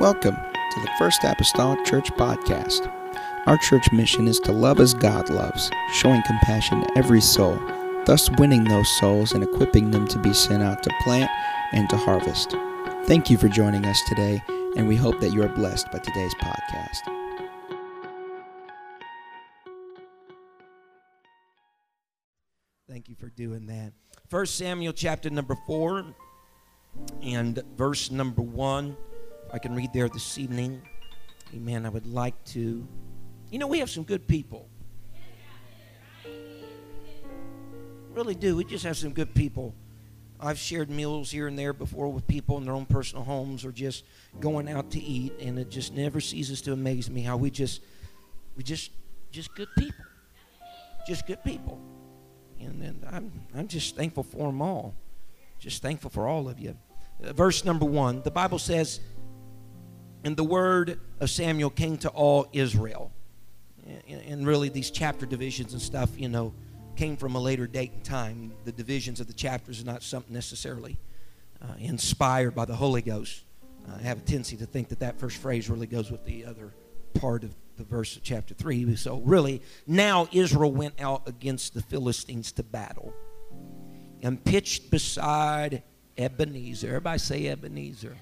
Welcome to the First Apostolic Church Podcast. Our church mission is to love as God loves, showing compassion to every soul, thus winning those souls and equipping them to be sent out to plant and to harvest. Thank you for joining us today, and we hope that you are blessed by today's podcast. Thank you for doing that. First Samuel chapter number 4 and verse number 1. I can read there this evening. Amen. I would like to. You know, we have some good people. Really do. We just have some good people. I've shared meals here and there before with people in their own personal homes or just going out to eat, and it just never ceases to amaze me how we just, we just, just good people, just good people, and then I'm, I'm just thankful for them all, just thankful for all of you. Uh, verse number one, the Bible says, "And the word of Samuel came to all Israel," and, really these chapter divisions and stuff, you know came from a later date and time. The divisions of the chapters are not something necessarily uh, inspired by the Holy Ghost. Uh, I have a tendency to think that that first phrase really goes with the other part of the verse of chapter 3. So, really, now Israel went out against the Philistines to battle and pitched beside Ebenezer. Everybody say Ebenezer.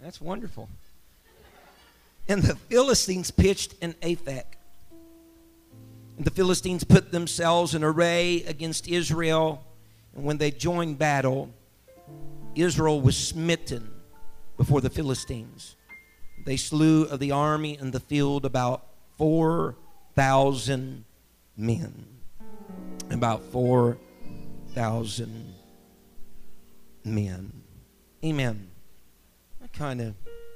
That's wonderful. And the Philistines pitched in Aphek. And the Philistines put themselves in array against Israel. And when they joined battle, Israel was smitten before the Philistines. They slew of the army in the field about 4,000 men. About 4,000 men. Amen. Kind of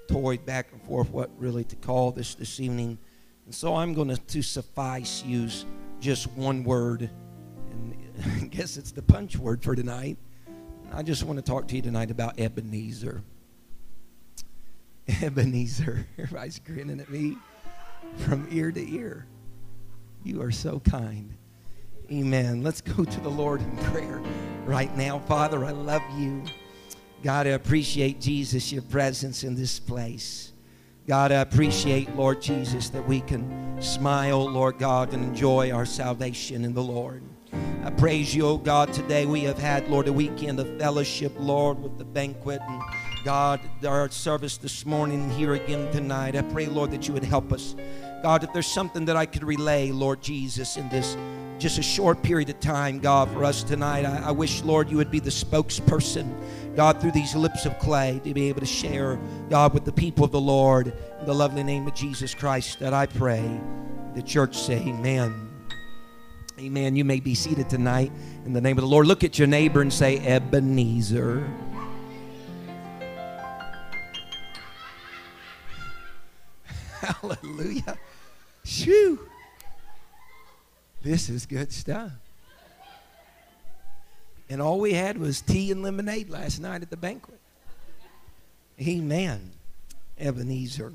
toyed back and forth what really to call this this evening. And so I'm going to, to suffice use just one word. And I guess it's the punch word for tonight. I just want to talk to you tonight about Ebenezer. Ebenezer. Everybody's grinning at me from ear to ear. You are so kind. Amen. Let's go to the Lord in prayer right now. Father, I love you. God, I appreciate, Jesus, your presence in this place. God, I appreciate, Lord Jesus, that we can smile, Lord God, and enjoy our salvation in the Lord. I praise you, oh God, today we have had, Lord, a weekend of fellowship, Lord, with the banquet and God, our service this morning here again tonight. I pray, Lord, that you would help us. God, if there's something that I could relay, Lord Jesus, in this just a short period of time, God, for us tonight, I, I wish, Lord, you would be the spokesperson God, through these lips of clay, to be able to share, God, with the people of the Lord, in the lovely name of Jesus Christ, that I pray. The church say, Amen. Amen. You may be seated tonight in the name of the Lord. Look at your neighbor and say, Ebenezer. Hallelujah. Shoo. This is good stuff. And all we had was tea and lemonade last night at the banquet. Amen. Ebenezer.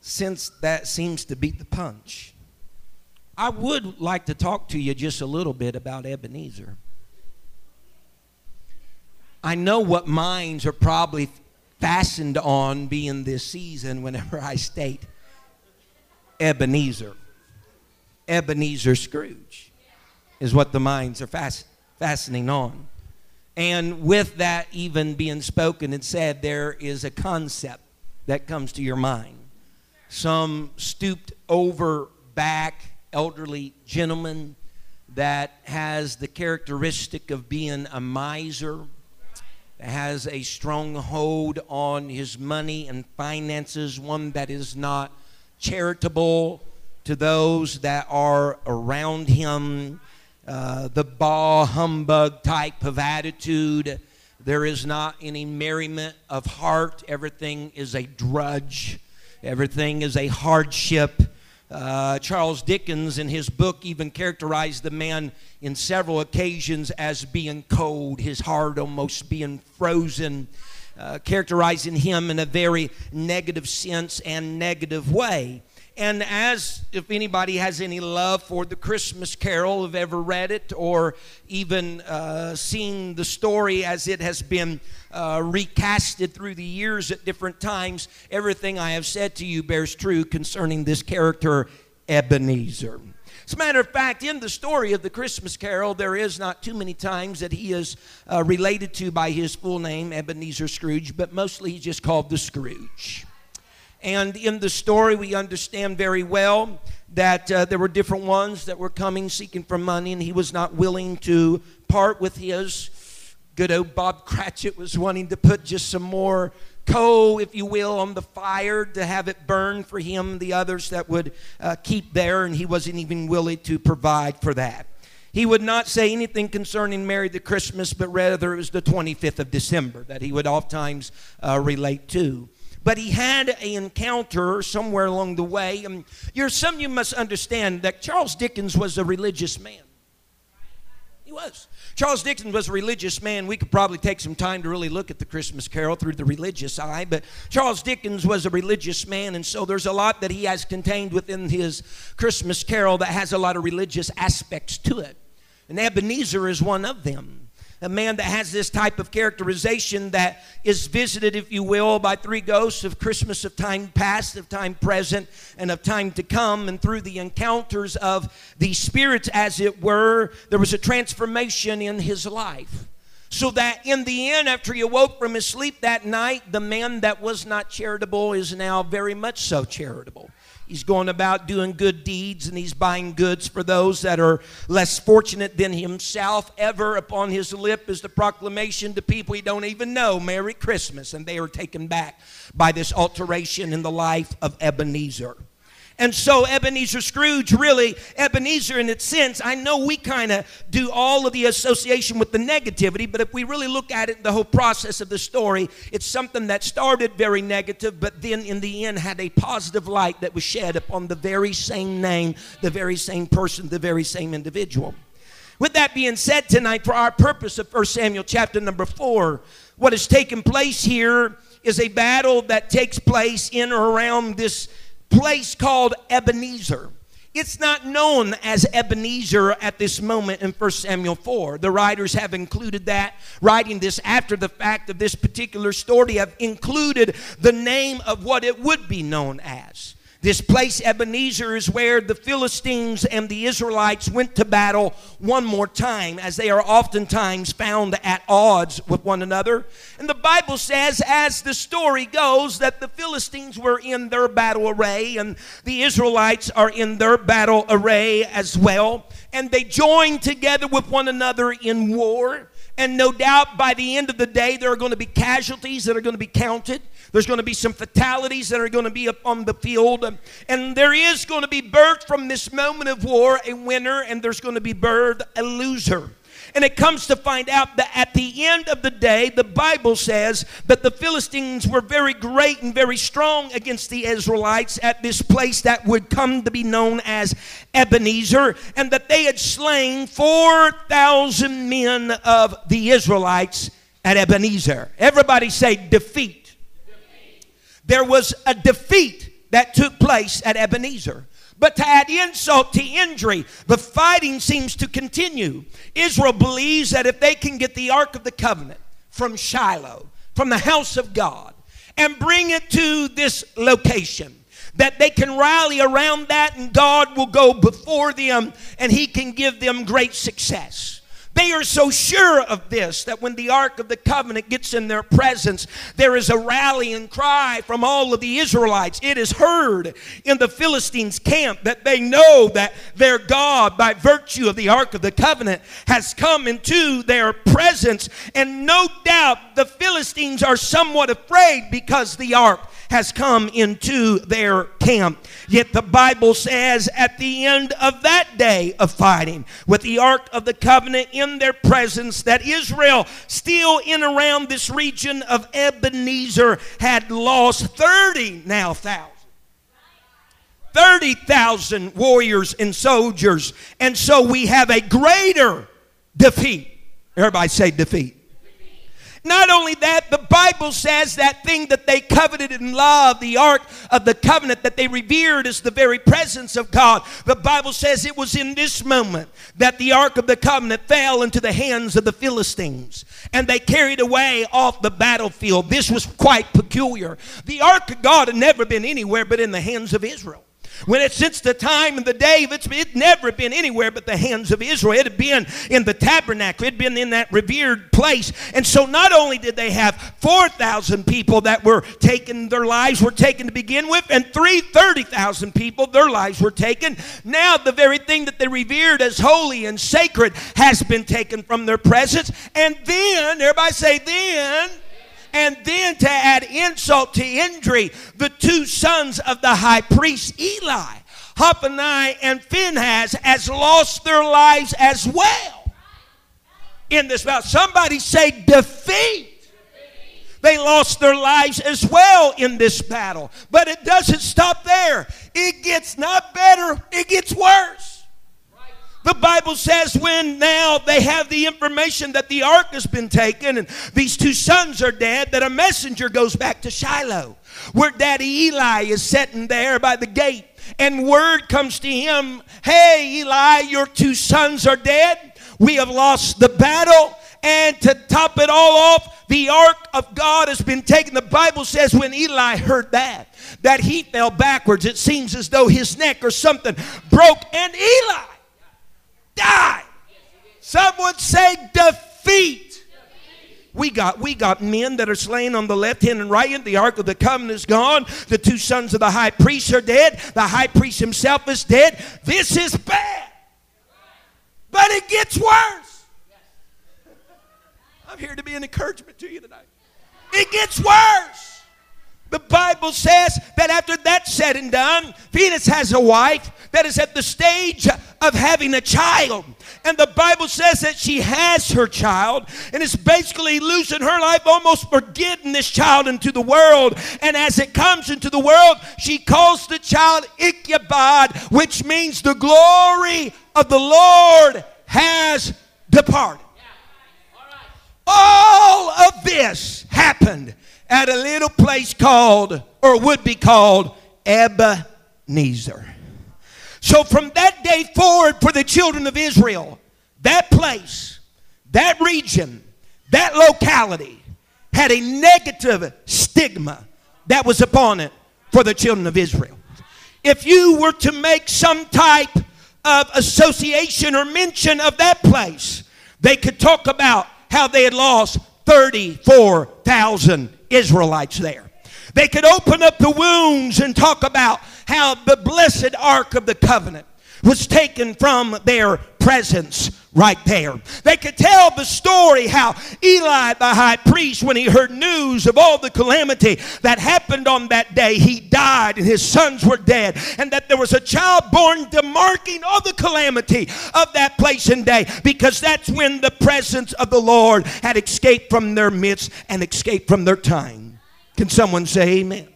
Since that seems to beat the punch, I would like to talk to you just a little bit about Ebenezer. I know what minds are probably fastened on being this season whenever I state Ebenezer. Ebenezer Scrooge is what the minds are fast, fastening on. And with that even being spoken and said, there is a concept that comes to your mind. Some stooped over back elderly gentleman that has the characteristic of being a miser, has a strong hold on his money and finances, one that is not charitable to those that are around him uh, the bah humbug type of attitude. There is not any merriment of heart. Everything is a drudge, everything is a hardship. Uh, Charles Dickens, in his book, even characterized the man in several occasions as being cold, his heart almost being frozen, uh, characterizing him in a very negative sense and negative way. And as if anybody has any love for the Christmas Carol, have ever read it or even uh, seen the story as it has been uh, recasted through the years at different times, everything I have said to you bears true concerning this character, Ebenezer. As a matter of fact, in the story of the Christmas Carol, there is not too many times that he is uh, related to by his full name, Ebenezer Scrooge, but mostly he's just called the Scrooge. And in the story, we understand very well that uh, there were different ones that were coming seeking for money, and he was not willing to part with his. Good old Bob Cratchit was wanting to put just some more coal, if you will, on the fire to have it burn for him, the others that would uh, keep there, and he wasn't even willing to provide for that. He would not say anything concerning Mary the Christmas, but rather it was the 25th of December that he would oftentimes uh, relate to but he had an encounter somewhere along the way. And you're, some of you must understand that Charles Dickens was a religious man. He was. Charles Dickens was a religious man. We could probably take some time to really look at the Christmas Carol through the religious eye, but Charles Dickens was a religious man, and so there's a lot that he has contained within his Christmas Carol that has a lot of religious aspects to it. And Ebenezer is one of them a man that has this type of characterization that is visited, if you will, by three ghosts of Christmas, of time past, of time present, and of time to come. And through the encounters of the spirits, as it were, there was a transformation in his life. So that in the end, after he awoke from his sleep that night, the man that was not charitable is now very much so charitable. He's going about doing good deeds and he's buying goods for those that are less fortunate than himself. Ever upon his lip is the proclamation to people he don't even know Merry Christmas. And they are taken back by this alteration in the life of Ebenezer. And so Ebenezer Scrooge, really, Ebenezer in its sense, I know we kind of do all of the association with the negativity, but if we really look at it, the whole process of the story, it's something that started very negative, but then in the end had a positive light that was shed upon the very same name, the very same person, the very same individual. With that being said tonight, for our purpose of 1 Samuel chapter number 4, what has taken place here is a battle that takes place in or around this place called Ebenezer. It's not known as Ebenezer at this moment in 1 Samuel 4. The writers have included that, writing this after the fact of this particular story, have included the name of what it would be known as. This place, Ebenezer, is where the Philistines and the Israelites went to battle one more time, as they are oftentimes found at odds with one another. And the Bible says, as the story goes, that the Philistines were in their battle array and the Israelites are in their battle array as well. And they joined together with one another in war. And no doubt by the end of the day, there are going to be casualties that are going to be counted. There's going to be some fatalities that are going to be up on the field. And there is going to be birth from this moment of war a winner, and there's going to be birth a loser. And it comes to find out that at the end of the day, the Bible says that the Philistines were very great and very strong against the Israelites at this place that would come to be known as Ebenezer, and that they had slain 4,000 men of the Israelites at Ebenezer. Everybody say defeat there was a defeat that took place at Ebenezer. But to add insult to injury, the fighting seems to continue. Israel believes that if they can get the Ark of the Covenant from Shiloh, from the house of God, and bring it to this location, that they can rally around that and God will go before them and He can give them great success. They are so sure of this that when the Ark of the Covenant gets in their presence, there is a rallying cry from all of the Israelites. It is heard in the Philistines' camp that they know that their God, by virtue of the Ark of the Covenant, has come into their presence. And no doubt the Philistines are somewhat afraid because the Ark has come into their camp. Yet the Bible says at the end of that day of fighting, with the Ark of the Covenant in their presence, that Israel, still in around this region of Ebenezer, had lost 30 now thousand. 30,000 warriors and soldiers. And so we have a greater defeat. Everybody say defeat. Not only that, the Bible says that thing that they coveted and loved, the ark of the covenant that they revered as the very presence of God. The Bible says it was in this moment that the ark of the covenant fell into the hands of the Philistines and they carried away off the battlefield. This was quite peculiar. The ark of God had never been anywhere but in the hands of Israel. When it since the time of the day, it's it never been anywhere but the hands of Israel. It had been in the tabernacle. It had been in that revered place. And so not only did they have 4,000 people that were taken, their lives were taken to begin with, and 330,000 people, their lives were taken. Now the very thing that they revered as holy and sacred has been taken from their presence. And then, everybody say, then and then to add insult to injury, the two sons of the high priest Eli, Hophni and Phinehas, has lost their lives as well in this battle. Somebody say defeat. They lost their lives as well in this battle. But it doesn't stop there. It gets not better, it gets worse. The Bible says when now they have the information that the ark has been taken and these two sons are dead, that a messenger goes back to Shiloh, where Daddy Eli is sitting there by the gate. And word comes to him, Hey, Eli, your two sons are dead. We have lost the battle. And to top it all off, the ark of God has been taken. The Bible says when Eli heard that, that he fell backwards. It seems as though his neck or something broke. And Eli die. Someone say defeat. We got, we got men that are slain on the left hand and right hand. The Ark of the Covenant is gone. The two sons of the high priest are dead. The high priest himself is dead. This is bad. But it gets worse. I'm here to be an encouragement to you tonight. It gets worse. The Bible says that after that's said and done, Phinehas has a wife that is at the stage of having a child. And the Bible says that she has her child and is basically losing her life, almost forgetting this child into the world. And as it comes into the world, she calls the child Ichabod, which means the glory of the Lord has departed. All of this happened at a little place called, or would be called, Ebenezer. So from that day forward, for the children of Israel, that place, that region, that locality had a negative stigma that was upon it for the children of Israel. If you were to make some type of association or mention of that place, they could talk about how they had lost 34,000 Israelites there. They could open up the wounds and talk about how the blessed Ark of the Covenant was taken from their presence right there. They could tell the story how Eli, the high priest, when he heard news of all the calamity that happened on that day, he died and his sons were dead, and that there was a child born demarking all the calamity of that place and day because that's when the presence of the Lord had escaped from their midst and escaped from their time. Can someone say amen?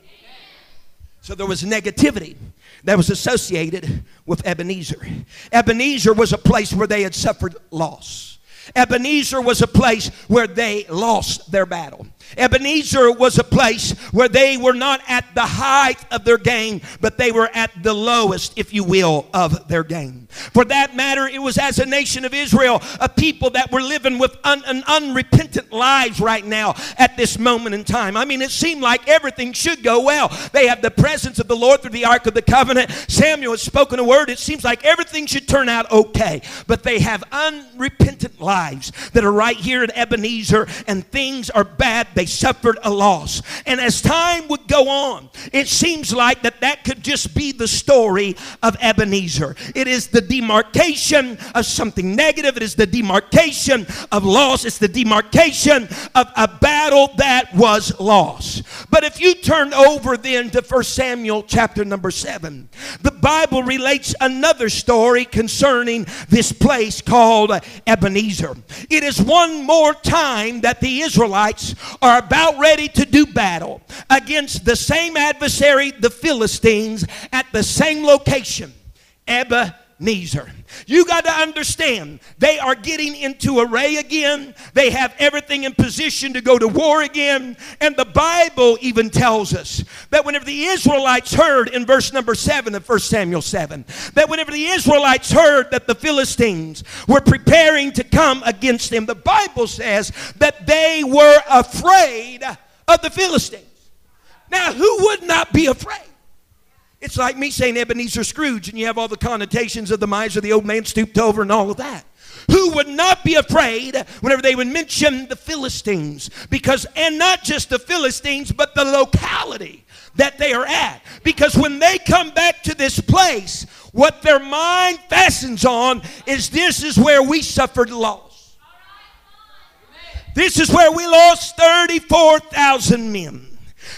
So there was negativity that was associated with Ebenezer. Ebenezer was a place where they had suffered loss. Ebenezer was a place where they lost their battle. Ebenezer was a place where they were not at the height of their game, but they were at the lowest, if you will, of their game. For that matter, it was as a nation of Israel, a people that were living with un- an unrepentant lives right now at this moment in time. I mean, it seemed like everything should go well. They have the presence of the Lord through the Ark of the Covenant. Samuel has spoken a word. It seems like everything should turn out okay, but they have unrepentant lives that are right here at Ebenezer, and things are bad. They suffered a loss. And as time would go on, it seems like that that could just be the story of Ebenezer. It is the demarcation of something negative, it is the demarcation of loss, it's the demarcation of a battle that was lost. But if you turn over then to 1 Samuel chapter number 7, the Bible relates another story concerning this place called Ebenezer. It is one more time that the Israelites are about ready to do battle against the same adversary, the Philistines, at the same location, Ebenezer. Nezer. You got to understand, they are getting into array again. They have everything in position to go to war again. And the Bible even tells us that whenever the Israelites heard in verse number 7 of 1 Samuel 7, that whenever the Israelites heard that the Philistines were preparing to come against them, the Bible says that they were afraid of the Philistines. Now, who would not be afraid? It's like me saying Ebenezer Scrooge, and you have all the connotations of the miser, the old man stooped over, and all of that. Who would not be afraid whenever they would mention the Philistines? Because, and not just the Philistines, but the locality that they are at. Because when they come back to this place, what their mind fastens on is this is where we suffered loss. This is where we lost 34,000 men.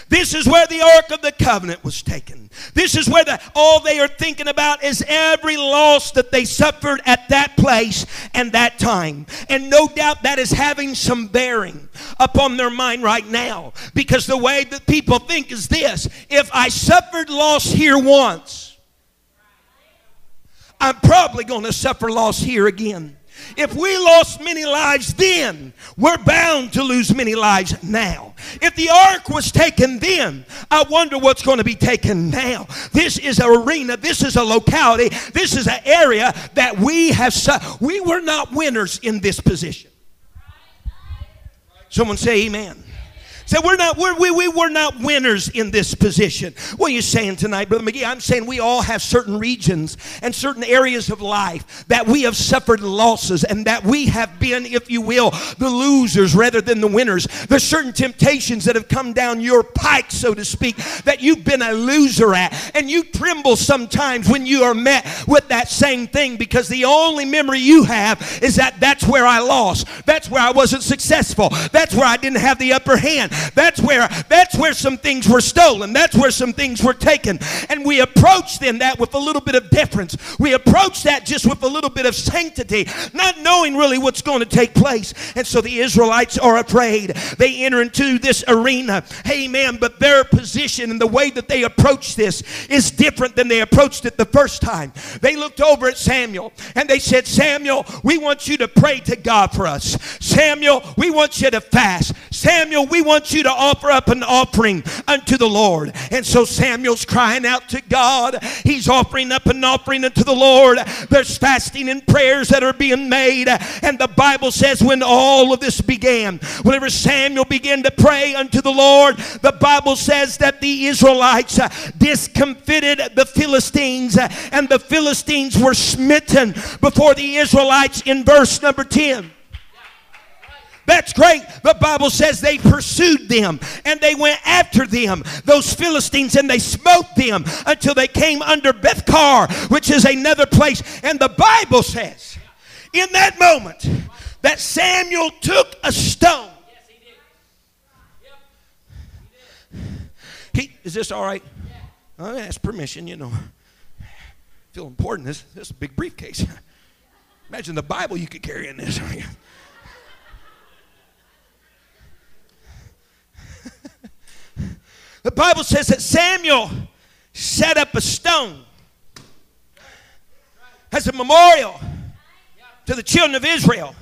This is where the Ark of the Covenant was taken. This is where the, all they are thinking about is every loss that they suffered at that place and that time. And no doubt that is having some bearing upon their mind right now. Because the way that people think is this if I suffered loss here once, I'm probably going to suffer loss here again. If we lost many lives then, we're bound to lose many lives now. If the ark was taken then, I wonder what's going to be taken now. This is an arena, this is a locality, this is an area that we have, su- we were not winners in this position. Someone say amen. Say, we're not, we're, we, we were not winners in this position. What are you saying tonight, Brother McGee? I'm saying we all have certain regions and certain areas of life that we have suffered losses and that we have been, if you will, the losers rather than the winners. There's certain temptations that have come down your pike, so to speak, that you've been a loser at. And you tremble sometimes when you are met with that same thing because the only memory you have is that that's where I lost. That's where I wasn't successful. That's where I didn't have the upper hand. That's where that's where some things were stolen. That's where some things were taken. And we approach then that with a little bit of deference. We approach that just with a little bit of sanctity, not knowing really what's going to take place. And so the Israelites are afraid. They enter into this arena. Amen. But their position and the way that they approach this is different than they approached it the first time. They looked over at Samuel and they said, Samuel, we want you to pray to God for us. Samuel, we want you to fast. Samuel, we want you to offer up an offering unto the Lord. And so Samuel's crying out to God. He's offering up an offering unto the Lord. There's fasting and prayers that are being made. And the Bible says when all of this began, whenever Samuel began to pray unto the Lord, the Bible says that the Israelites uh, discomfited the Philistines uh, and the Philistines were smitten before the Israelites in verse number 10. That's great. The Bible says they pursued them and they went after them, those Philistines, and they smote them until they came under Bethkar, which is another place. And the Bible says in that moment that Samuel took a stone. Yes, he, is this all right? Oh, I ask permission, you know. Feel important. This, this is a big briefcase. Imagine the Bible you could carry in this. The Bible says that Samuel set up a stone as a memorial to the children of Israel.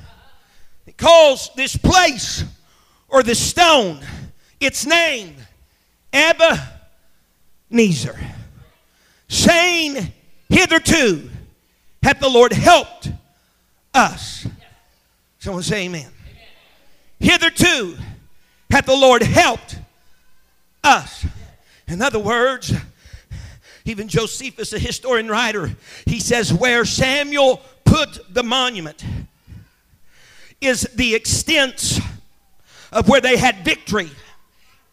He calls this place or this stone its name Abba Nezer, saying, Hitherto hath the Lord helped us. Someone say amen. amen. Hitherto hath the Lord helped us. In other words, even Josephus, a historian writer, he says, where Samuel put the monument is the extent of where they had victory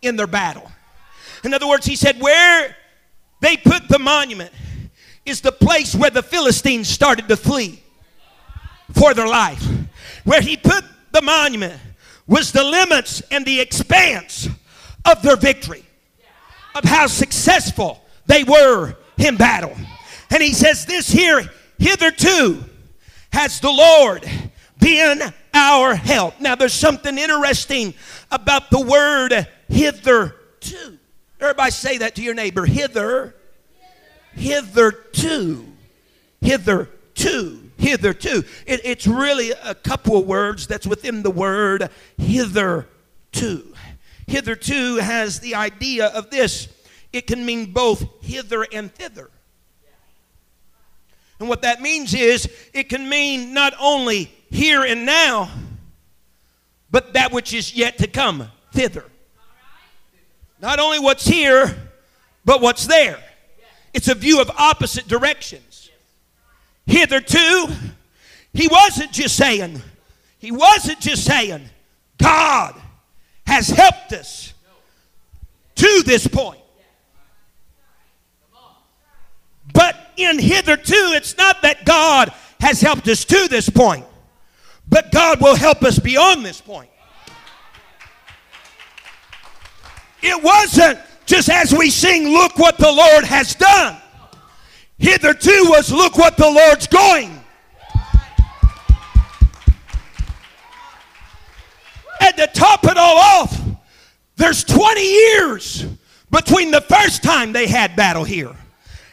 in their battle. In other words, he said, where they put the monument is the place where the Philistines started to flee for their life. Where he put the monument was the limits and the expanse of their victory, of how successful they were in battle. And he says, This here, hitherto, has the Lord been our help. Now, there's something interesting about the word hitherto. Everybody say that to your neighbor hither, hitherto, hitherto. hitherto. It, it's really a couple of words that's within the word hitherto. Hitherto has the idea of this it can mean both hither and thither. And what that means is it can mean not only here and now, but that which is yet to come, thither. Not only what's here, but what's there. It's a view of opposite directions. Hitherto, he wasn't just saying, he wasn't just saying, God has helped us to this point. But in hitherto, it's not that God has helped us to this point, but God will help us beyond this point. It wasn't just as we sing, Look what the Lord has done. Hitherto was, Look what the Lord's going. And to top it all off, there's 20 years between the first time they had battle here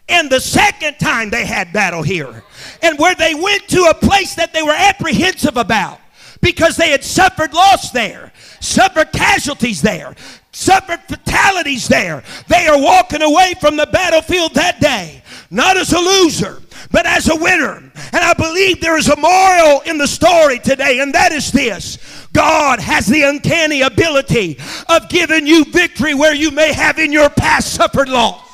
and the second time they had battle here. And where they went to a place that they were apprehensive about because they had suffered loss there, suffered casualties there, suffered fatalities there. They are walking away from the battlefield that day, not as a loser, but as a winner. And I believe there is a moral in the story today, and that is this God has the uncanny ability of giving you victory where you may have in your past suffered loss.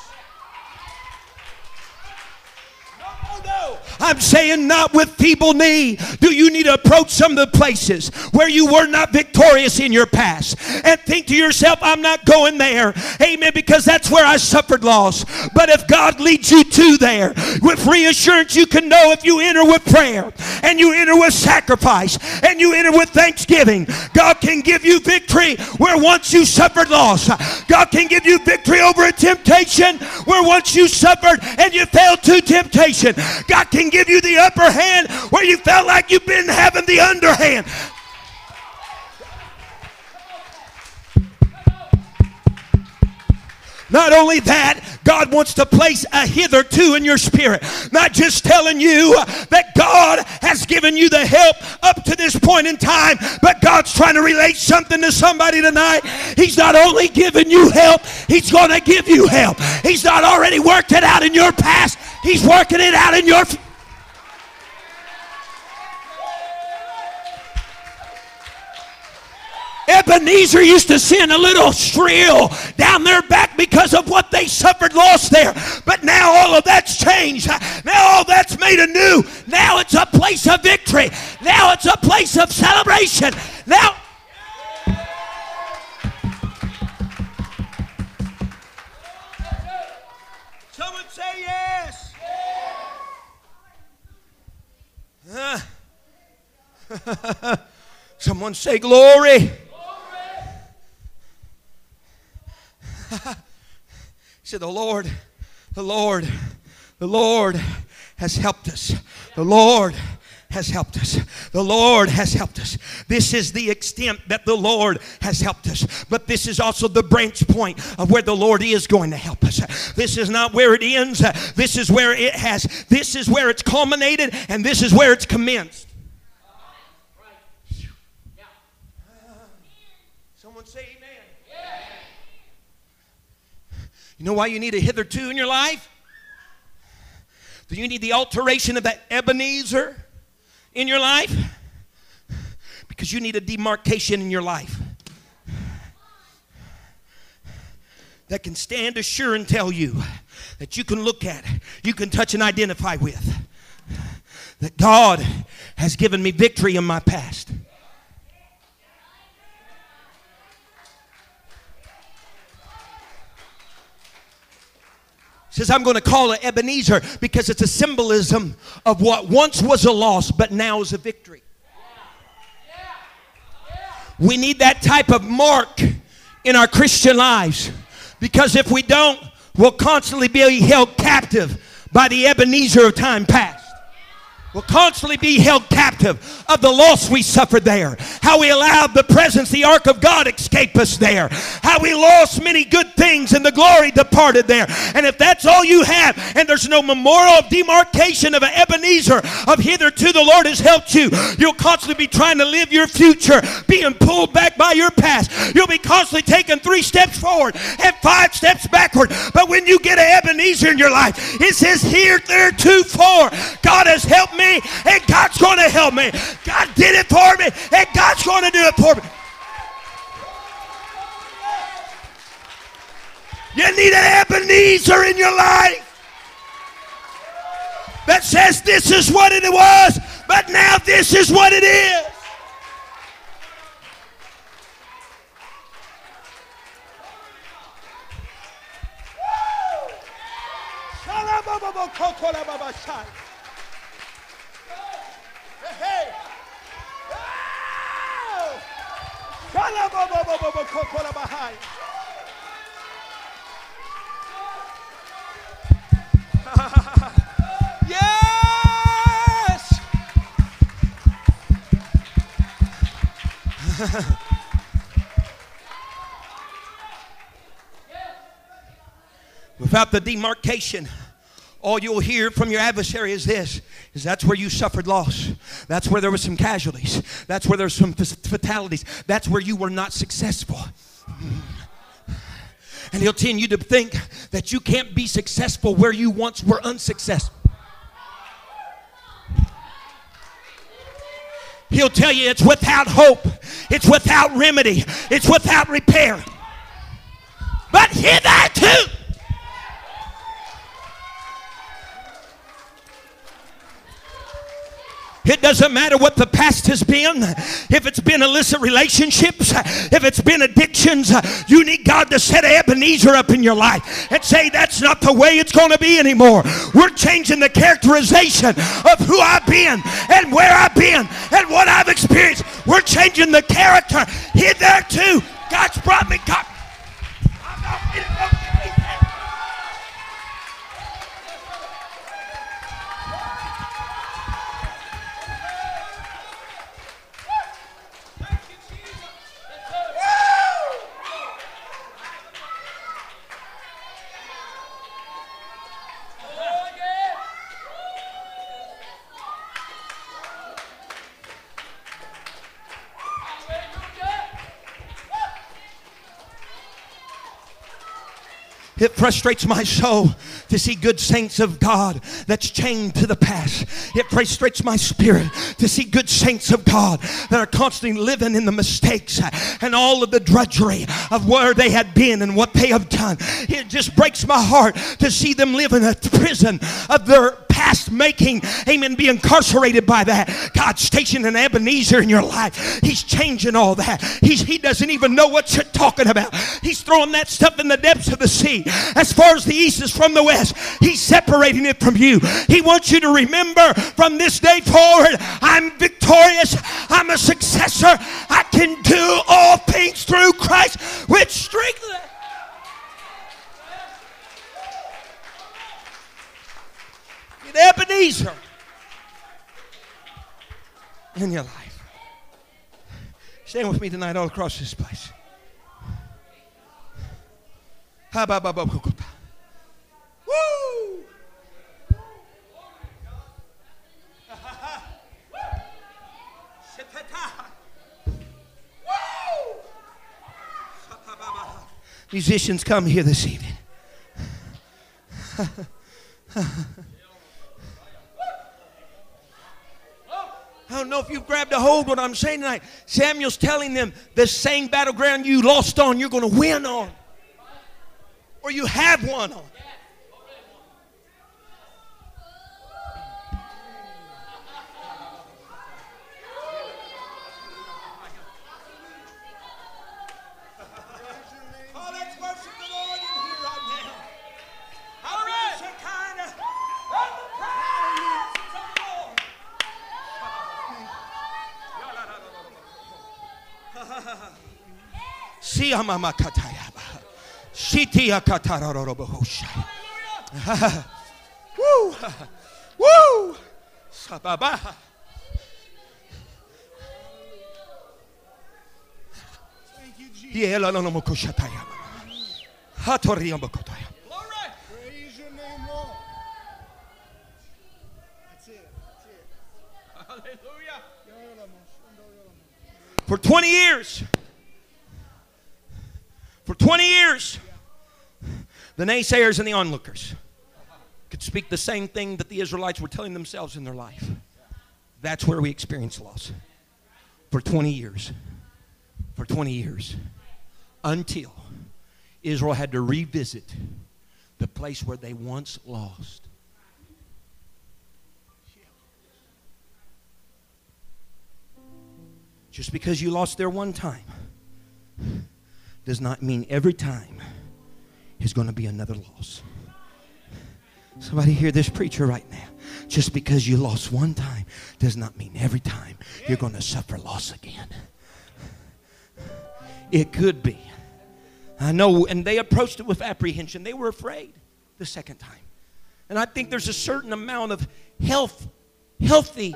I'm saying not with feeble knee. Do you need to approach some of the places where you were not victorious in your past and think to yourself, I'm not going there. Amen. Because that's where I suffered loss. But if God leads you to there with reassurance, you can know if you enter with prayer and you enter with sacrifice and you enter with thanksgiving, God can give you victory where once you suffered loss. God can give you victory over a temptation where once you suffered and you fell to temptation. God can give you the upper hand where you felt like you've been having the underhand. Not only that, God wants to place a hitherto in your spirit. Not just telling you that God has given you the help up to this point in time, but God's trying to relate something to somebody tonight. He's not only giving you help, He's going to give you help. He's not already worked it out in your past, He's working it out in your Ebenezer used to send a little shrill down their back because of what they suffered loss there. But now all of that's changed. Now all that's made anew. Now it's a place of victory. Now it's a place of celebration. Now. Someone say yes. Uh. Someone say glory. said, The Lord, the Lord, the Lord has helped us. The Lord has helped us. The Lord has helped us. This is the extent that the Lord has helped us. But this is also the branch point of where the Lord is going to help us. This is not where it ends. This is where it has, this is where it's culminated, and this is where it's commenced. Someone say You know why you need a hitherto in your life? Do you need the alteration of that Ebenezer in your life? Because you need a demarcation in your life that can stand assure and tell you that you can look at, you can touch and identify with. That God has given me victory in my past. Says, I'm going to call it Ebenezer because it's a symbolism of what once was a loss, but now is a victory. We need that type of mark in our Christian lives because if we don't, we'll constantly be held captive by the Ebenezer of time past. Will constantly be held captive of the loss we suffered there. How we allowed the presence, the ark of God, escape us there. How we lost many good things and the glory departed there. And if that's all you have, and there's no memorial of demarcation of an Ebenezer of hitherto the Lord has helped you, you'll constantly be trying to live your future, being pulled back by your past. You'll be constantly taking three steps forward and five steps backward. But when you get an Ebenezer in your life, it says here, there, two, four. God has helped me me, and God's going to help me. God did it for me, and God's going to do it for me. You need an Ebenezer in your life that says this is what it was, but now this is what it is. yes! Without the demarcation, all you'll hear from your adversary is this is that's where you suffered loss. That's where there was some casualties. That's where there's some fatalities. That's where you were not successful. And he'll tend you to think that you can't be successful where you once were unsuccessful he'll tell you it's without hope. It's without remedy. It's without repair. But hitherto It doesn't matter what the past has been. If it's been illicit relationships, if it's been addictions, you need God to set Ebenezer up in your life and say, That's not the way it's going to be anymore. We're changing the characterization of who I've been and where I've been and what I've experienced. We're changing the character. Hitherto, God's brought me. God, It frustrates my soul to see good saints of God that's chained to the past. It frustrates my spirit to see good saints of God that are constantly living in the mistakes and all of the drudgery of where they had been and what they have done. It just breaks my heart to see them live in a prison of their making, amen, be incarcerated by that. God's stationed an Ebenezer in your life. He's changing all that. He's, he doesn't even know what you're talking about. He's throwing that stuff in the depths of the sea. As far as the east is from the west, He's separating it from you. He wants you to remember from this day forward, I'm victorious. I'm a successor. I can do all things through Christ, which strengthens. Ebenezer in your life. Stand with me tonight all across this place. Woo! Musicians, come here this evening. I don't know if you've grabbed a hold what I'm saying tonight. Samuel's telling them the same battleground you lost on, you're going to win on. Or you have won on. Woo! Woo! Sababa. Thank you, Jesus. Yela no no mokoshataya. Hatoriya mokotaya. Praise your name, Lord. That's it. That's it. For 20 years, 20 years, the naysayers and the onlookers could speak the same thing that the Israelites were telling themselves in their life. That's where we experience loss. For 20 years. For 20 years. Until Israel had to revisit the place where they once lost. Just because you lost there one time does not mean every time is going to be another loss. Somebody hear this preacher right now. Just because you lost one time does not mean every time you're going to suffer loss again. It could be. I know, and they approached it with apprehension. They were afraid the second time. And I think there's a certain amount of health, healthy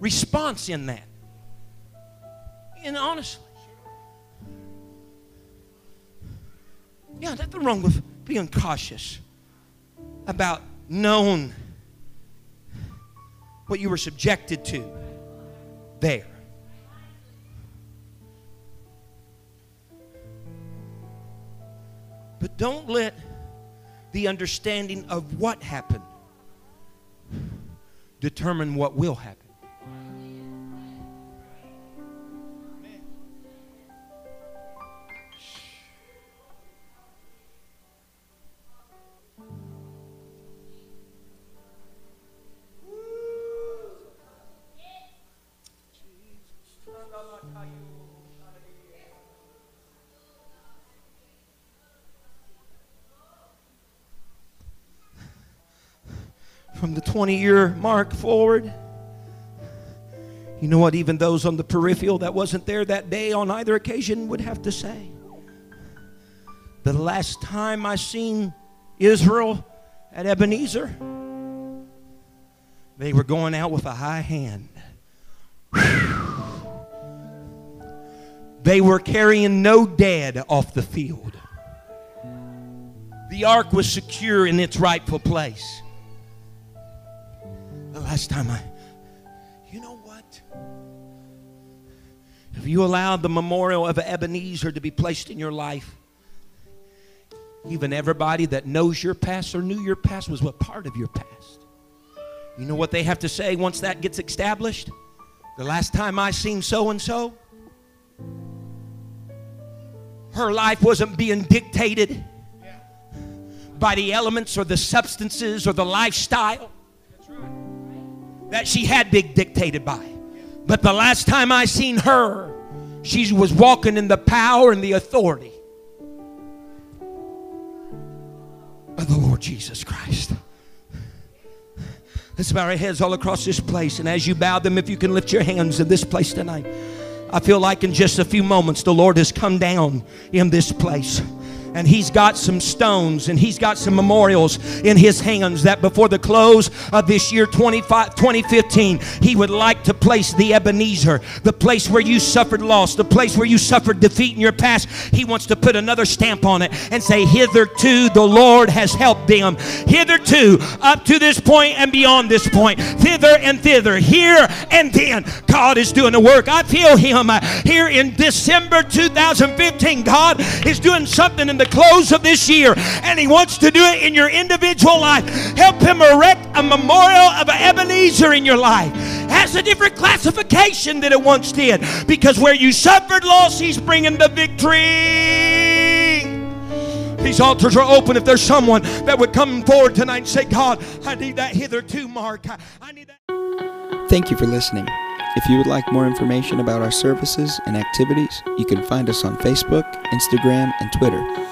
response in that. And honestly, yeah, nothing wrong with being cautious about knowing what you were subjected to there. But don't let the understanding of what happened determine what will happen. 20 year mark forward, you know what even those on the peripheral that wasn't there that day on either occasion would have to say? The last time I seen Israel at Ebenezer, they were going out with a high hand. They were carrying no dead off the field. The ark was secure in its rightful place. The last time I, you know what? If you allowed the memorial of Ebenezer to be placed in your life, even everybody that knows your past or knew your past was a part of your past. You know what they have to say once that gets established? The last time I seen so and so, her life wasn't being dictated by the elements or the substances or the lifestyle that she had been dictated by. But the last time I seen her, she was walking in the power and the authority of the Lord Jesus Christ. Let's bow our heads all across this place. And as you bow them, if you can lift your hands in this place tonight, I feel like in just a few moments the Lord has come down in this place and he's got some stones and he's got some memorials in his hands that before the close of this year 25, 2015 he would like to place the ebenezer the place where you suffered loss the place where you suffered defeat in your past. He wants to put another stamp on it and say hitherto the lord has helped them. Hitherto up to this point and beyond this point. Thither and thither here and then. God is doing the work. I feel him uh, here in december 2015 god is doing something in the close of this year and he wants to do it in your individual life. Help him erect a memorial of ebenezer in your life. Has a different classification than it once did because where you suffered loss he's bringing the victory. These altars are open if there's someone that would come forward tonight and say god i need that hitherto mark. I, I need that. Thank you for listening. If you would like more information about our services and activities, you can find us on Facebook, Instagram, and Twitter